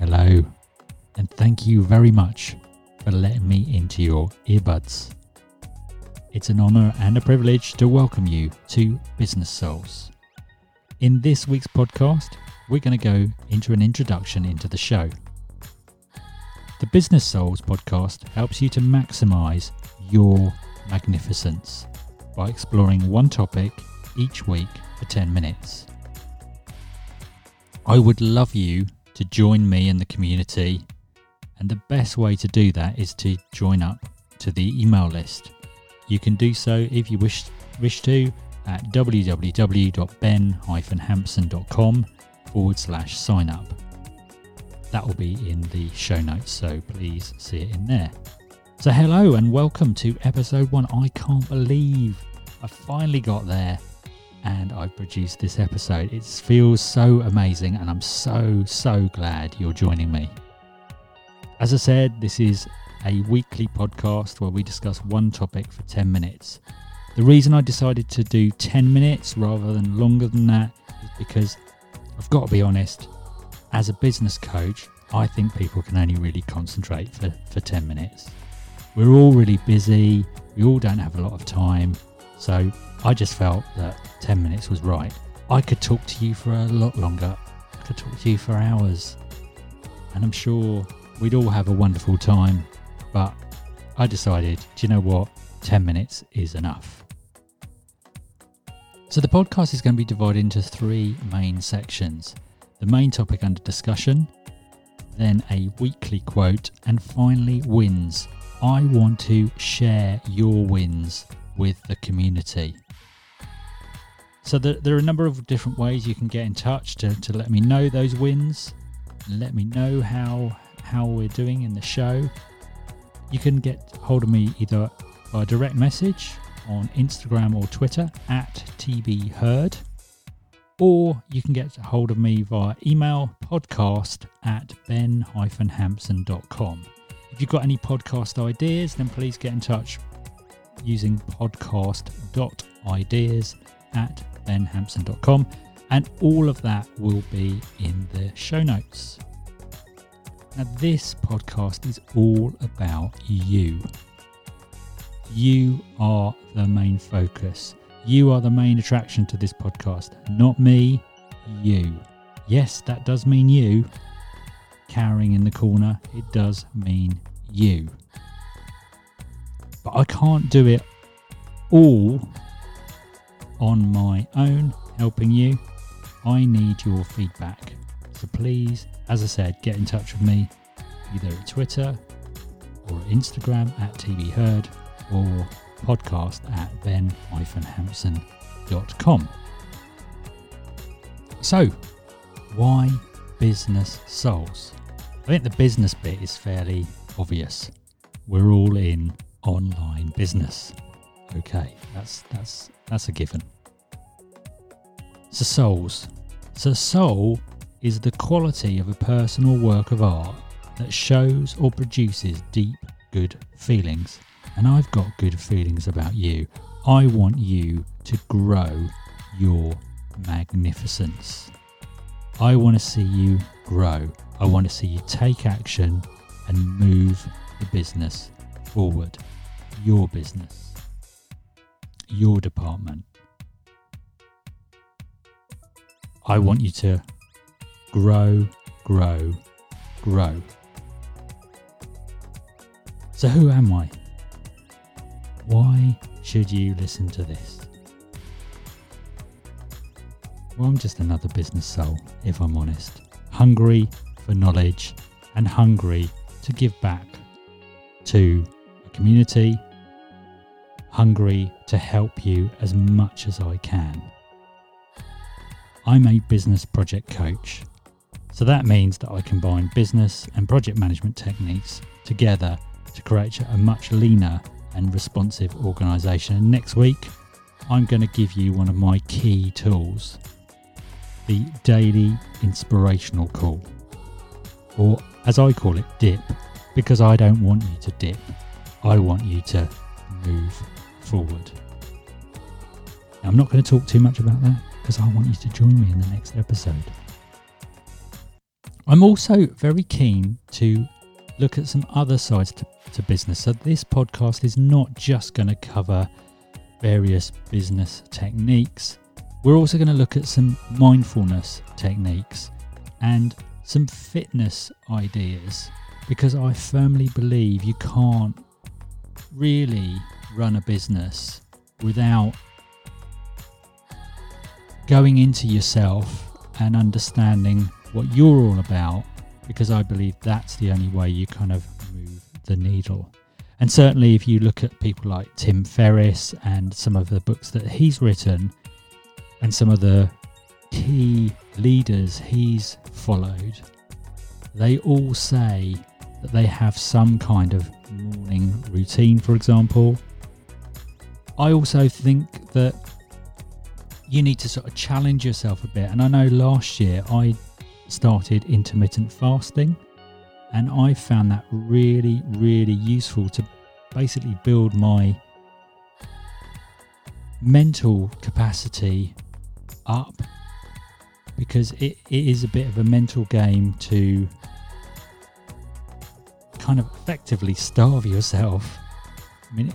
Hello, and thank you very much for letting me into your earbuds. It's an honour and a privilege to welcome you to Business Souls. In this week's podcast, we're going to go into an introduction into the show. The Business Souls podcast helps you to maximise your magnificence by exploring one topic each week for 10 minutes. I would love you to join me in the community, and the best way to do that is to join up to the email list. You can do so if you wish, wish to at www.ben-hampson.com forward slash sign up. That will be in the show notes, so please see it in there. So, hello and welcome to episode one. I can't believe I finally got there I've produced this episode. It feels so amazing, and I'm so, so glad you're joining me. As I said, this is a weekly podcast where we discuss one topic for 10 minutes. The reason I decided to do 10 minutes rather than longer than that is because I've got to be honest, as a business coach, I think people can only really concentrate for, for 10 minutes. We're all really busy, we all don't have a lot of time, so I just felt that 10 minutes was right. I could talk to you for a lot longer. I could talk to you for hours. And I'm sure we'd all have a wonderful time. But I decided, do you know what? 10 minutes is enough. So the podcast is going to be divided into three main sections the main topic under discussion, then a weekly quote, and finally wins. I want to share your wins with the community. So there, there, are a number of different ways you can get in touch to, to let me know those wins, let me know how how we're doing in the show. You can get hold of me either by direct message on Instagram or Twitter at tbheard, or you can get hold of me via email podcast at ben-hampson.com. If you've got any podcast ideas, then please get in touch using podcast.ideas at benhampson.com, and all of that will be in the show notes. Now, this podcast is all about you. You are the main focus. You are the main attraction to this podcast, not me, you. Yes, that does mean you. Cowering in the corner, it does mean you. But I can't do it all on my own helping you. I need your feedback. So please, as I said, get in touch with me either at Twitter or Instagram at tbheard or podcast at ben-hampson.com. So, why business souls? I think the business bit is fairly obvious. We're all in online business. Okay, that's that's that's a given. So souls. So soul is the quality of a personal work of art that shows or produces deep good feelings. And I've got good feelings about you. I want you to grow your magnificence. I want to see you grow. I want to see you take action and move the business forward. Your business your department. I want you to grow, grow, grow. So, who am I? Why should you listen to this? Well, I'm just another business soul, if I'm honest. Hungry for knowledge and hungry to give back to a community hungry to help you as much as I can. I'm a business project coach, so that means that I combine business and project management techniques together to create a much leaner and responsive organisation. And next week, I'm going to give you one of my key tools the daily inspirational call, or as I call it, dip, because I don't want you to dip, I want you to move forward. Now, I'm not going to talk too much about that because I want you to join me in the next episode. I'm also very keen to look at some other sides to, to business. So, this podcast is not just going to cover various business techniques, we're also going to look at some mindfulness techniques and some fitness ideas because I firmly believe you can't really run a business without going into yourself and understanding what you're all about because I believe that's the only way you kind of move the needle. And certainly, if you look at people like Tim Ferriss and some of the books that he's written, and some of the key leaders he's followed, they all say that they have some kind of morning routine, for example. I also think that you need to sort of challenge yourself a bit. And I know last year I started intermittent fasting, and I found that really, really useful to basically build my mental capacity up because it, it is a bit of a mental game to kind of effectively starve yourself. I mean,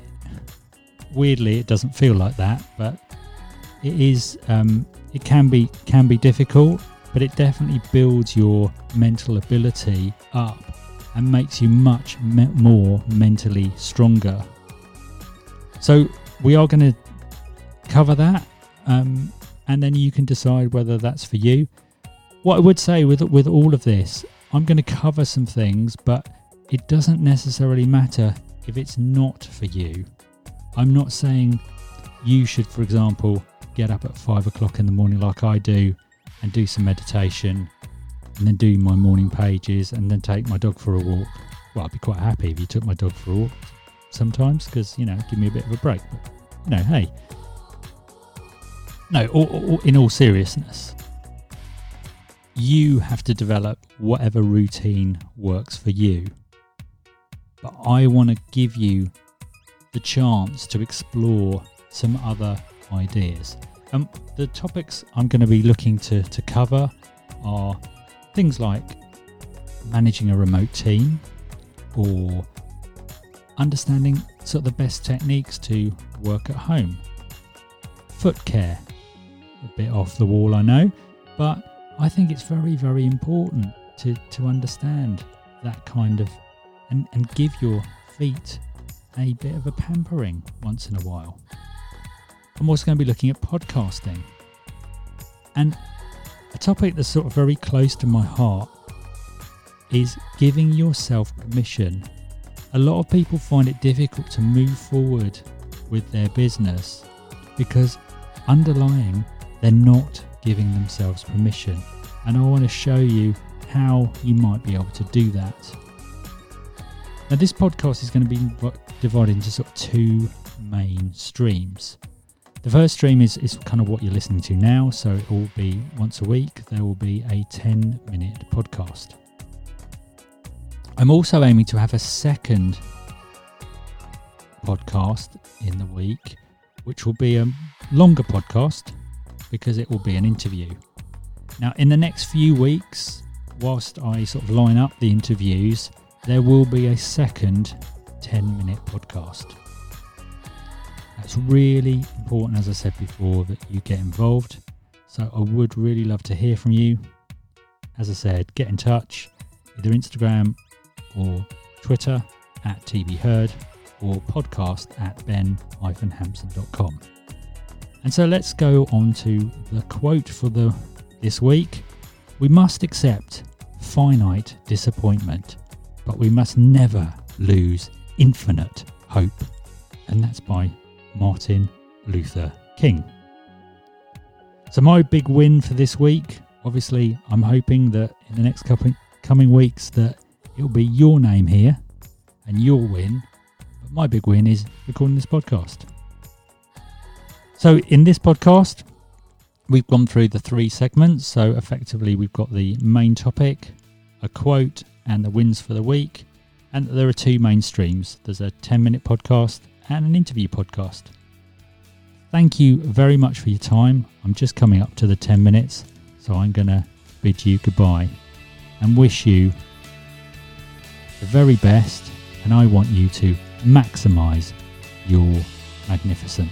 weirdly, it doesn't feel like that, but it is. Um, it can be can be difficult, but it definitely builds your mental ability up and makes you much me- more mentally stronger. So we are going to cover that, um, and then you can decide whether that's for you. What I would say with with all of this, I'm going to cover some things, but it doesn't necessarily matter if it's not for you. I'm not saying you should, for example, get up at five o'clock in the morning like I do and do some meditation and then do my morning pages and then take my dog for a walk. Well, I'd be quite happy if you took my dog for a walk sometimes because, you know, give me a bit of a break. But, you know, hey. No, in all seriousness, you have to develop whatever routine works for you. But I want to give you the chance to explore some other ideas. Um, the topics I'm going to be looking to, to cover are things like managing a remote team or understanding sort of the best techniques to work at home. Foot care, a bit off the wall, I know, but I think it's very, very important to, to understand that kind of and, and give your feet a bit of a pampering once in a while. I'm also going to be looking at podcasting. And a topic that's sort of very close to my heart is giving yourself permission. A lot of people find it difficult to move forward with their business because underlying they're not giving themselves permission. And I want to show you how you might be able to do that. Now, this podcast is going to be divided into sort of two main streams. The first stream is, is kind of what you're listening to now, so it will be once a week, there will be a 10 minute podcast. I'm also aiming to have a second podcast in the week, which will be a longer podcast because it will be an interview. Now, in the next few weeks, whilst I sort of line up the interviews, there will be a second 10 minute podcast. That's really important, as I said before, that you get involved. So I would really love to hear from you. As I said, get in touch, either Instagram or Twitter at tbherd or podcast at ben-hampson.com. And so let's go on to the quote for the this week. We must accept finite disappointment, but we must never lose infinite hope. And that's by Martin Luther King. So, my big win for this week, obviously, I'm hoping that in the next couple coming weeks that it'll be your name here and your win. But my big win is recording this podcast. So, in this podcast, we've gone through the three segments. So, effectively, we've got the main topic, a quote, and the wins for the week. And there are two main streams there's a 10 minute podcast and an interview podcast. Thank you very much for your time. I'm just coming up to the 10 minutes, so I'm going to bid you goodbye. and wish you the very best. And I want you to maximize your magnificence.